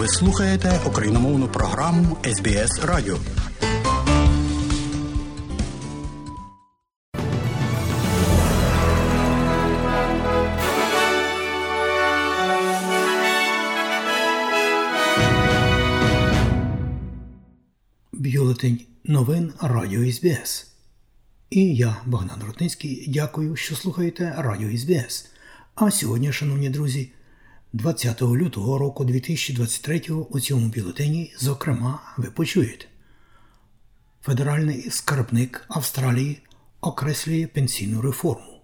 Ви слухаєте україномовну програму СБС Радіо. Бюлетень новин Радіо СБС. І я, Богдан Ротницький, дякую, що слухаєте Радіо СБС. А сьогодні, шановні друзі, 20 лютого року 2023 у цьому бюлетені, зокрема, ви почуєте. Федеральний скарбник Австралії окреслює пенсійну реформу.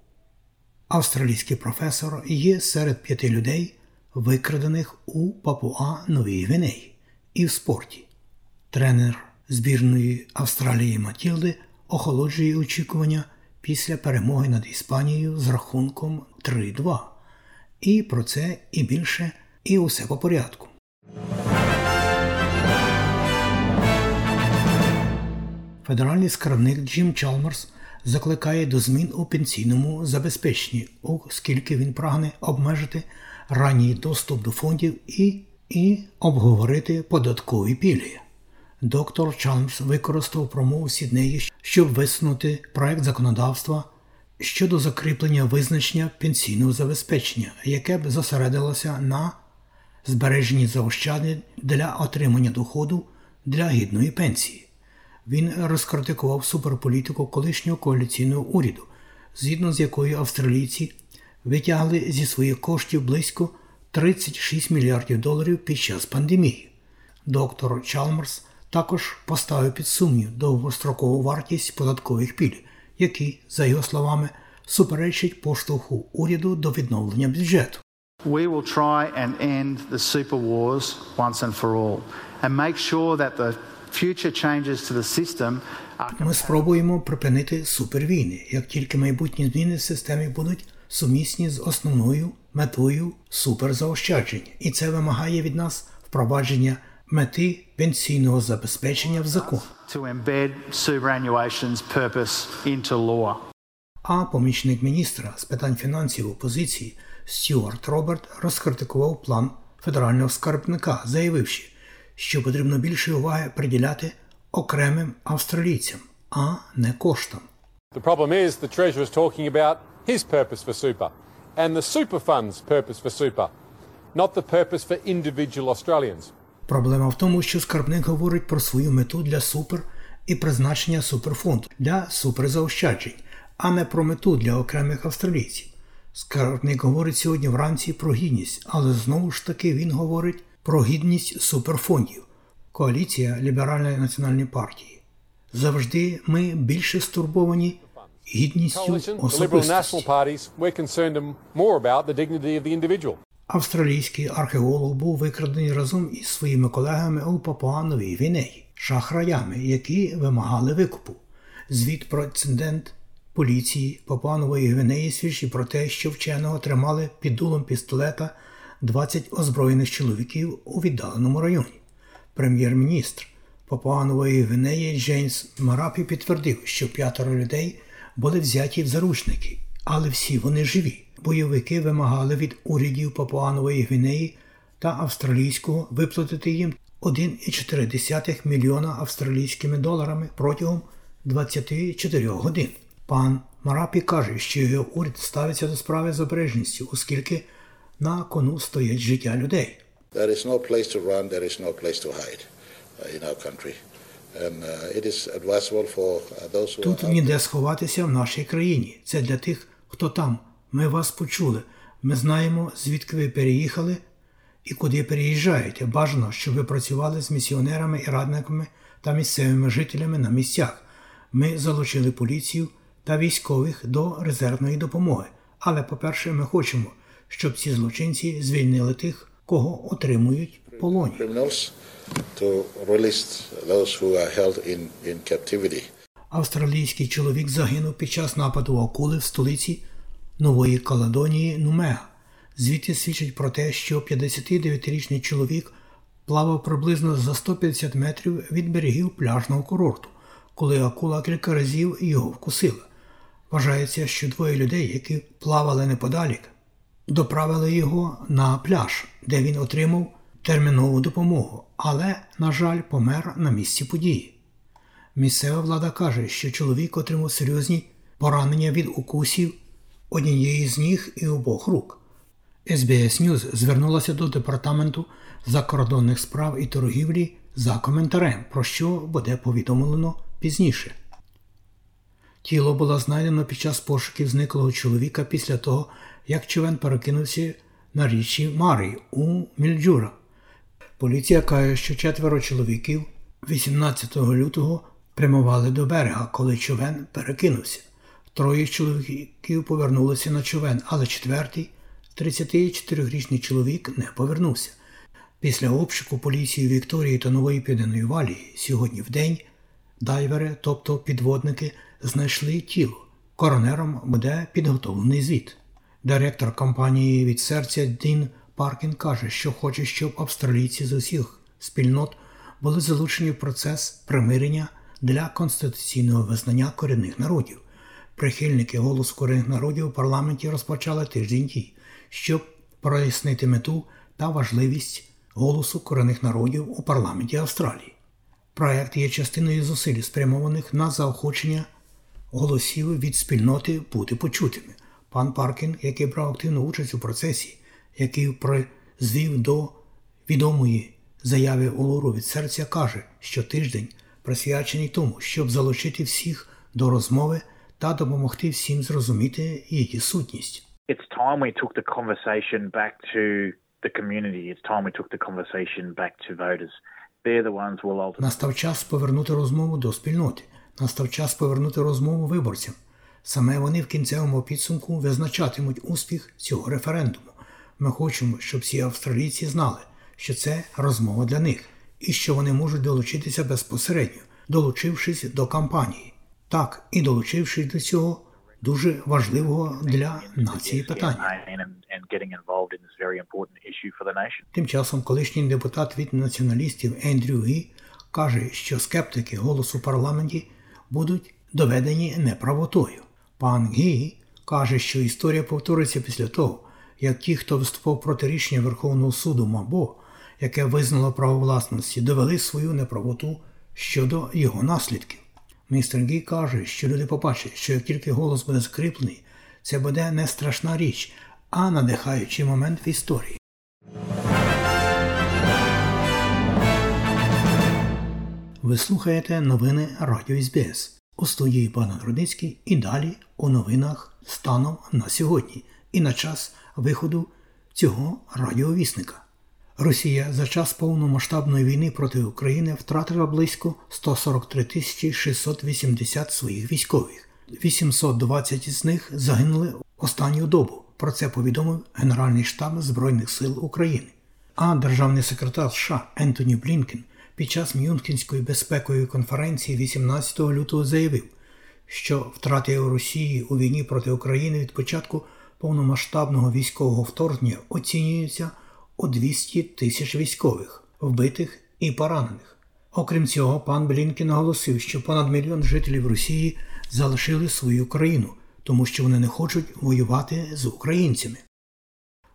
Австралійський професор є серед п'яти людей, викрадених у Папуа Новій Гвінеї і в спорті. Тренер збірної Австралії Матілди охолоджує очікування після перемоги над Іспанією з рахунком 3-2. І про це і більше, і усе по порядку. Федеральний скарбник Джим Чалмерс закликає до змін у пенсійному забезпеченні, оскільки він прагне обмежити ранній доступ до фондів і, і обговорити податкові пільги. Доктор Чалмерс використав промову Сіднеї, щоб висунути проект законодавства щодо закріплення визначення пенсійного забезпечення, яке б зосередилося на збереженні заощаджень для отримання доходу для гідної пенсії. Він розкритикував суперполітику колишнього коаліційного уряду, згідно з якою австралійці витягли зі своїх коштів близько 36 мільярдів доларів під час пандемії. Доктор Чалмерс також поставив під сумнів довгострокову вартість податкових пільг які, за його словами, суперечить поштовху уряду до відновлення бюджету. We will try and end the super wars once and for all and make sure that the future changes to the system Ми спробуємо припинити супервійни, як тільки майбутні зміни в системі будуть сумісні з основною метою суперзаощаджень, і це вимагає від нас впровадження мети пенсійного забезпечення в закон. to embed superannuation's purpose. А помічник міністра з питань фінансів опозиції Стюарт Роберт розкритикував план федерального скарбника, заявивши, що потрібно більше уваги приділяти окремим австралійцям, а не коштам. The problem is the Treasurer is talking about his purpose for super and the super fund's purpose for super, not the purpose for individual Australians. Проблема в тому, що скарбник говорить про свою мету для супер і призначення суперфонду для суперзаощаджень, а не про мету для окремих австралійців. Скарбник говорить сьогодні вранці про гідність, але знову ж таки він говорить про гідність суперфондів. Коаліція Ліберальної національної партії. Завжди ми більше стурбовані гідністю особистості. Австралійський археолог був викрадений разом із своїми колегами у Папуановій Гвінеї, шахраями, які вимагали викупу. Звіт про інцидент поліції Папуанової Гвінеї свідчить про те, що вченого тримали під дулом пістолета 20 озброєних чоловіків у віддаленому районі. Прем'єр-міністр Папуанової Гвінеї Джеймс Марапі підтвердив, що п'ятеро людей були взяті в заручники, але всі вони живі. Бойовики вимагали від урядів Папуанової Гвінеї та австралійського виплатити їм 1,4 мільйона австралійськими доларами протягом 24 годин. Пан Марапі каже, що його уряд ставиться до справи з обережністю, оскільки на кону стоять життя людей. There is no place to run, there is no place to hide uh, in our country. And uh, it is advisable for uh, those who Тут ніде сховатися в нашій країні. Це для тих, хто там. Ми вас почули. Ми знаємо, звідки ви переїхали і куди переїжджаєте. Бажано, щоб ви працювали з місіонерами і радниками та місцевими жителями на місцях. Ми залучили поліцію та військових до резервної допомоги. Але, по-перше, ми хочемо, щоб ці злочинці звільнили тих, кого отримують в полоні. Австралійський чоловік загинув під час нападу акули в столиці Нової Каладонії Нумеа. Звідти свідчить про те, що 59-річний чоловік плавав приблизно за 150 метрів від берегів пляжного курорту, коли акула кілька разів його вкусила. Вважається, що двоє людей, які плавали неподалік, доправили його на пляж, де він отримав термінову допомогу, але, на жаль, помер на місці події. Місцева влада каже, що чоловік отримав серйозні поранення від укусів однієї з ніг і обох рук. SBS News звернулася до департаменту закордонних справ і торгівлі за коментарем, про що буде повідомлено пізніше. Тіло було знайдено під час пошуків зниклого чоловіка після того, як човен перекинувся на річі Марі у Мільджура. Поліція каже, що четверо чоловіків 18 лютого прямували до берега, коли човен перекинувся. Троє чоловіків повернулися на човен, але четвертий, 34-річний чоловік, не повернувся. Після обшуку поліції Вікторії та Нової Південної Валії сьогодні в день дайвери, тобто підводники, знайшли тіло. Коронером буде підготовлений звіт. Директор компанії від серця Дін Паркін каже, що хоче, щоб австралійці з усіх спільнот були залучені в процес примирення для конституційного визнання корінних народів. Прихильники голосу корінних народів у парламенті розпочали тиждень дій, щоб прояснити мету та важливість голосу корінних народів у парламенті Австралії. Проект є частиною зусиль, спрямованих на заохочення голосів від спільноти бути почутими. Пан Паркін, який брав активну участь у процесі, який призвів до відомої заяви Олору від серця, каже, що тиждень присвячений тому, щоб залучити всіх до розмови та допомогти всім зрозуміти її сутність. It's time we took the conversation back to the community. It's time we took the conversation back to voters. They're the ones who will ultimately Настав час повернути розмову до спільноти. Настав час повернути розмову виборцям. Саме вони в кінцевому підсумку визначатимуть успіх цього референдуму. Ми хочемо, щоб всі австралійці знали, що це розмова для них і що вони можуть долучитися безпосередньо, долучившись до кампанії. Так, і долучившись до цього дуже важливого для нації питання. Тим часом колишній депутат від націоналістів Ендрю Гі каже, що скептики голосу парламенті будуть доведені неправотою. Пан Гі каже, що історія повториться після того, як ті, хто виступав проти рішення Верховного суду Мабо, яке визнало право власності, довели свою неправоту щодо його наслідків. Містер Гі каже, що люди побачать, що як тільки голос буде скріплений, це буде не страшна річ, а надихаючий момент в історії. Ви слухаєте новини Радіо СБС у студії Богдан Рудницький і далі у новинах станом на сьогодні і на час виходу цього радіовісника. Росія за час повномасштабної війни проти України втратила близько 143 тисячі 680 своїх військових. 820 з них загинули останню добу. Про це повідомив Генеральний штаб Збройних сил України. А державний секретар США Ентоні Блінкен під час Мюнхенської безпекової конференції 18 лютого заявив, що втрати Росії у війні проти України від початку повномасштабного військового вторгнення оцінюються у 200 тисяч військових, вбитих і поранених. Окрім цього, пан Блінкен наголосив, що понад мільйон жителів Росії залишили свою країну, тому що вони не хочуть воювати з українцями.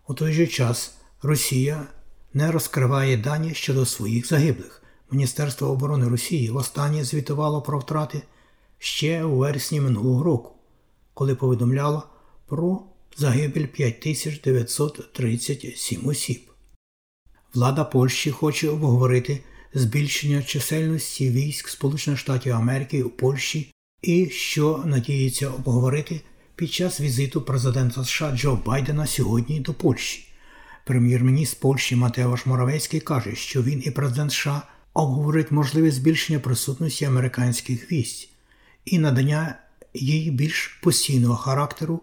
У той же час Росія не розкриває дані щодо своїх загиблих. Міністерство оборони Росії востаннє звітувало про втрати ще у вересні минулого року, коли повідомляло про загибель 5937 осіб. Влада Польщі хоче обговорити збільшення чисельності військ Сполучених Штатів Америки у Польщі і що надіється обговорити під час візиту президента США Джо Байдена сьогодні до Польщі. Прем'єр-міністр Польщі Матеош Моравецький каже, що він і президент США обговорить можливе збільшення присутності американських військ і надання їй більш постійного характеру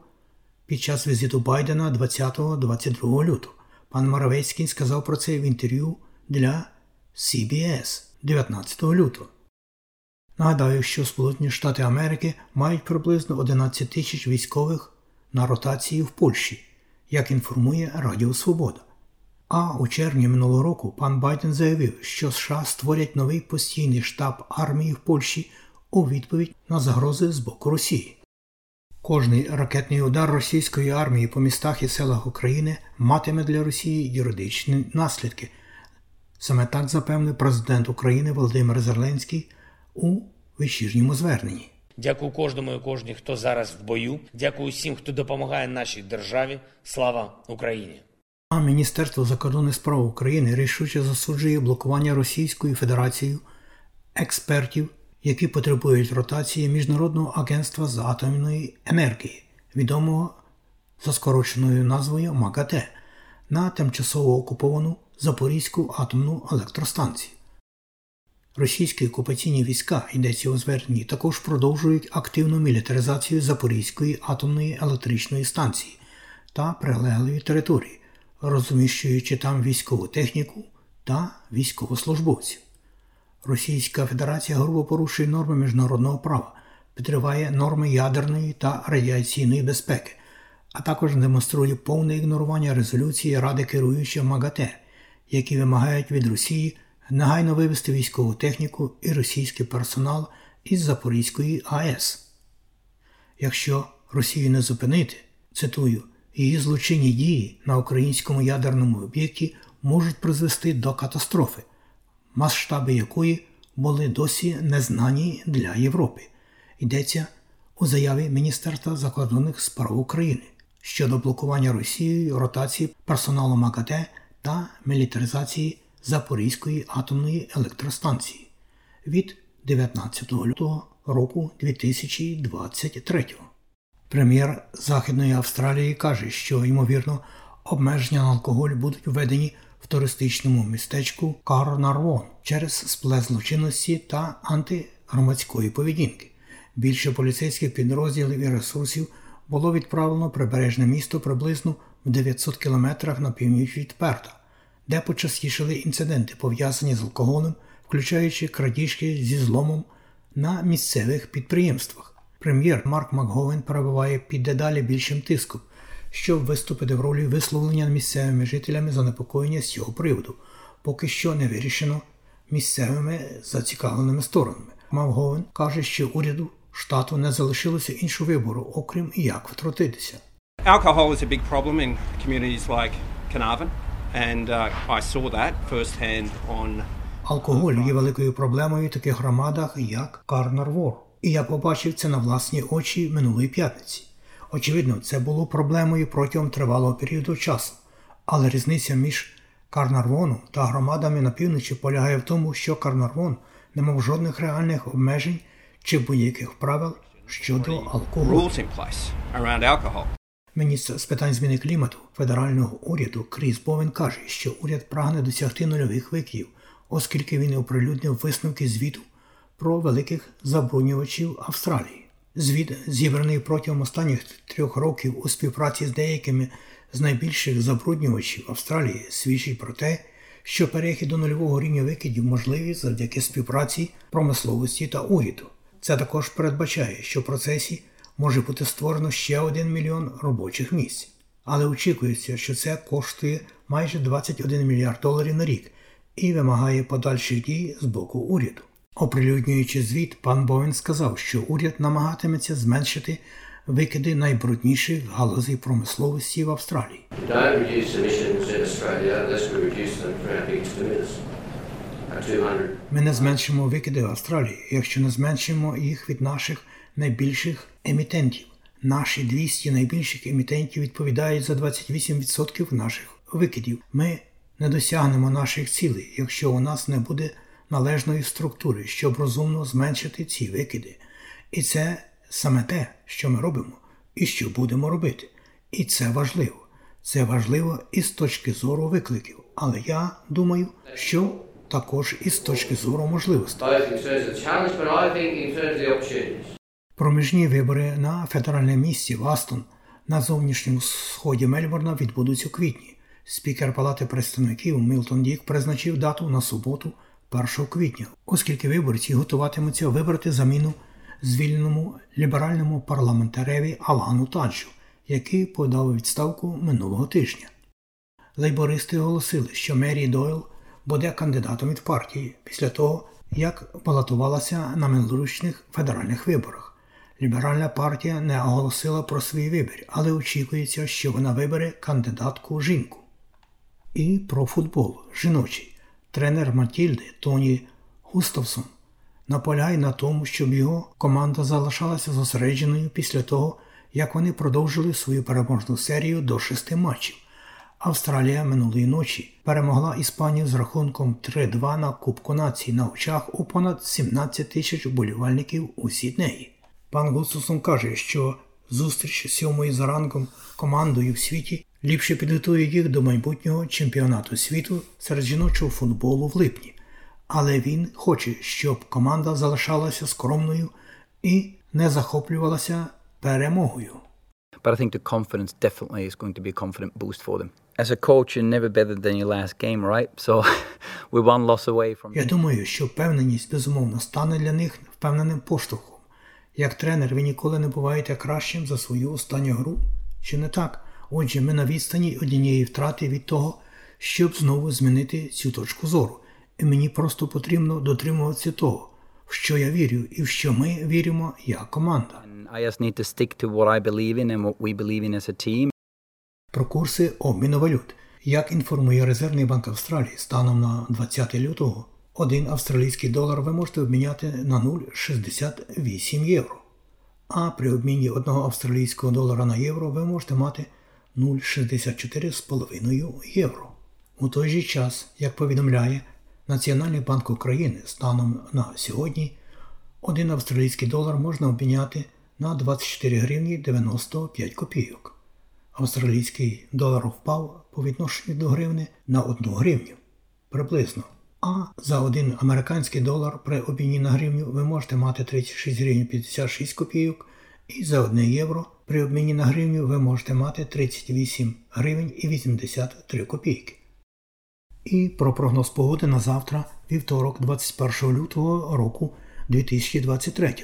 під час візиту Байдена 20-22 лютого. Пан Моравецький сказав про це в інтерв'ю для CBS 19 лютого. Нагадаю, що Сполучені Штати Америки мають приблизно 11 тисяч військових на ротації в Польщі, як інформує Радіо Свобода. А у червні минулого року пан Байден заявив, що США створять новий постійний штаб армії в Польщі у відповідь на загрози з боку Росії. Кожний ракетний удар російської армії по містах і селах України матиме для Росії юридичні наслідки, Саме так запевнив президент України Володимир Зеленський у вечірньому зверненні. Дякую кожному і кожній, хто зараз в бою. Дякую всім, хто допомагає нашій державі. Слава Україні! А Міністерство закордонних справ України рішуче засуджує блокування Російською Федерацією експертів, які потребують ротації Міжнародного агентства з атомної енергії, відомого за скороченою назвою МАГАТЕ, на тимчасово окуповану Запорізьку атомну електростанцію. Російські окупаційні війська, йдеться у зверненні, також продовжують активну мілітаризацію Запорізької атомної електричної станції та прилеглої території, розміщуючи там військову техніку та військовослужбовців. Російська Федерація грубо порушує норми міжнародного права, підриває норми ядерної та радіаційної безпеки, а також демонструє повне ігнорування резолюції Ради керуючого МАГАТЕ, які вимагають від Росії негайно вивести військову техніку і російський персонал із Запорізької АЕС. Якщо Росію не зупинити, цитую, її злочинні дії на українському ядерному об'єкті можуть призвести до катастрофи, масштаби якої були досі незнані для Європи. Йдеться у заяві Міністерства закордонних справ України щодо блокування Росією ротації персоналу МАГАТЕ та мілітаризації Запорізької атомної електростанції від 19 лютого року 2023. Прем'єр Західної Австралії каже, що ймовірно обмеження на алкоголь будуть введені в туристичному містечку Карнарвон через сплес злочинності та антигромадської поведінки. Більше поліцейських підрозділів і ресурсів було відправлено прибережне місто приблизно в 900 кілометрах на північ від Перта, де почастішили інциденти, пов'язані з алкоголем, включаючи крадіжки зі зломом на місцевих підприємствах. Прем'єр Марк Макговен перебуває під дедалі більшим тиском, щоб виступити в ролі висловлення місцевими жителями занепокоєння з цього приводу, поки що не вирішено місцевими зацікавленими сторонами. Макговен каже, що уряду штату не залишилося іншого вибору, окрім як втрутитися. Alcohol is a big problem in communities like Carnarvon, and uh, I saw that firsthand on Алкоголь є великою проблемою в таких громадах, як Карнарвор. І я побачив це на власні очі минулої п'ятниці. Очевидно, це було проблемою протягом тривалого періоду часу, але різниця між Карнарвоном та громадами на півночі полягає в тому, що Карнарвон не мав жодних реальних обмежень чи будь-яких правил щодо алкоголю. Міністр з питань зміни клімату федерального уряду Кріс Бовен каже, що уряд прагне досягти нульових викидів, оскільки він оприлюднив висновки звіту про великих забруднювачів Австралії. Звіт, зібраний протягом останніх трьох років у співпраці з деякими з найбільших забруднювачів Австралії, свідчить про те, що перехід до нульового рівня викидів можливий завдяки співпраці промисловості та уряду. Це також передбачає, що в процесі може бути створено ще один мільйон робочих місць. Але очікується, що це коштує майже 21 мільярд доларів на рік і вимагає подальших дій з боку уряду. Оприлюднюючи звіт, пан Боwen сказав, що уряд намагатиметься зменшити викиди найбрудніших галузей промисловості в Австралії. We don't reduce emissions in Australia unless we reduce them from our biggest emitters. Our 200 Ми не зменшимо викиди в Австралії, якщо не зменшимо їх від наших найбільших емітентів. Наші 200 найбільших емітентів відповідають за 28% наших викидів. Ми не досягнемо наших цілей, якщо у нас не буде належної структури, щоб розумно зменшити ці викиди. І це саме те, що ми робимо і що будемо робити. І це важливо. Це важливо і з точки зору викликів. Але я думаю, що також і з точки зору можливостей. Проміжні вибори на федеральне місці в Астон на зовнішньому сході Мельбурна відбудуться у квітні. Спікер Палати представників Мілтон Дік призначив дату на суботу, 1 квітня, оскільки виборці готуватимуться вибрати заміну звільненому ліберальному парламентареві Алгану Таджу, який подав відставку минулого тижня. Лейбористи оголосили, що Мері Дойл буде кандидатом від партії після того, як балотувалася на минулорічних федеральних виборах. Ліберальна партія не оголосила про свій вибір, але очікується, що вона вибере кандидатку жінку. І про футбол жіночий. Тренер Матільди Тоні Густавсон наполягає на тому, щоб його команда залишалася зосередженою після того, як вони продовжили свою переможну серію до шести матчів. Австралія минулої ночі перемогла Іспанію з рахунком 3-2 на Кубку націй на очах у понад 17 тисяч вболівальників у Сіднеї. Пан Густусон каже, що зустріч сьомої за ранком командою в світі ліпше підготує їх до майбутнього чемпіонату світу серед жіночого футболу в липні. Але він хоче, щоб команда залишалася скромною і не захоплювалася перемогою. But I think the confidence definitely is going to be a confident boost for them. As a coach, you're never better than your last game, right? So we're one loss away from. Я думаю, що впевненість безумовно стане для них впевненим поштовхом. Як тренер, ви ніколи не буваєте кращим за свою останню гру. Чи не так? Отже, ми на відстані однієї втрати від того, щоб знову змінити цю точку зору. І мені просто потрібно дотримуватися того, в що я вірю, і в що ми віримо як команда. Про курси обміну валют. Як інформує Резервний банк Австралії, станом на 20 лютого один австралійський долар ви можете обміняти на 0,68 євро. А при обміні одного австралійського долара на євро ви можете мати 0,64,5 євро. У той же час, як повідомляє Національний банк України станом на сьогодні, один австралійський долар можна обміняти на 24 гривні 95 копійок. Австралійський долар впав по відношенню до гривни на 1 гривню приблизно. А за один американський долар при обміні на гривню ви можете мати 36 гривень 56 копійок, і за 1 євро при обміні на гривню ви можете мати 38 гривень і 83 копійки. І про прогноз погоди на завтра, вівторок, 21 лютого року 2023.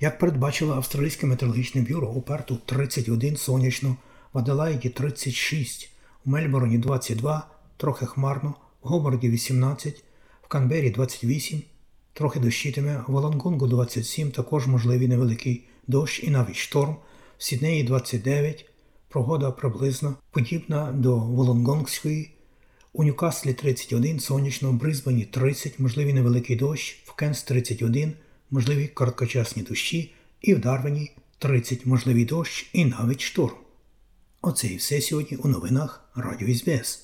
Як передбачило Австралійське метеорологічне бюро, у Перту 31 сонячно, в Аделаїді 36, у Мельбурні 22, трохи хмарно, в Гоборді 18, в Канбері 28, трохи дощитиме, в Волонгонгу 27, також можливий невеликий дощ і навіть шторм, в Сіднеї 29, прогода приблизно подібна до Волонгонгської, у Ньюкаслі 31, сонячно, в Брисбені 30, можливий невеликий дощ, в Кенс 31, можливі короткочасні дощі, і в Дарвені 30 можливий дощ і навіть шторм. Оце і все сьогодні у новинах Радіо СБС.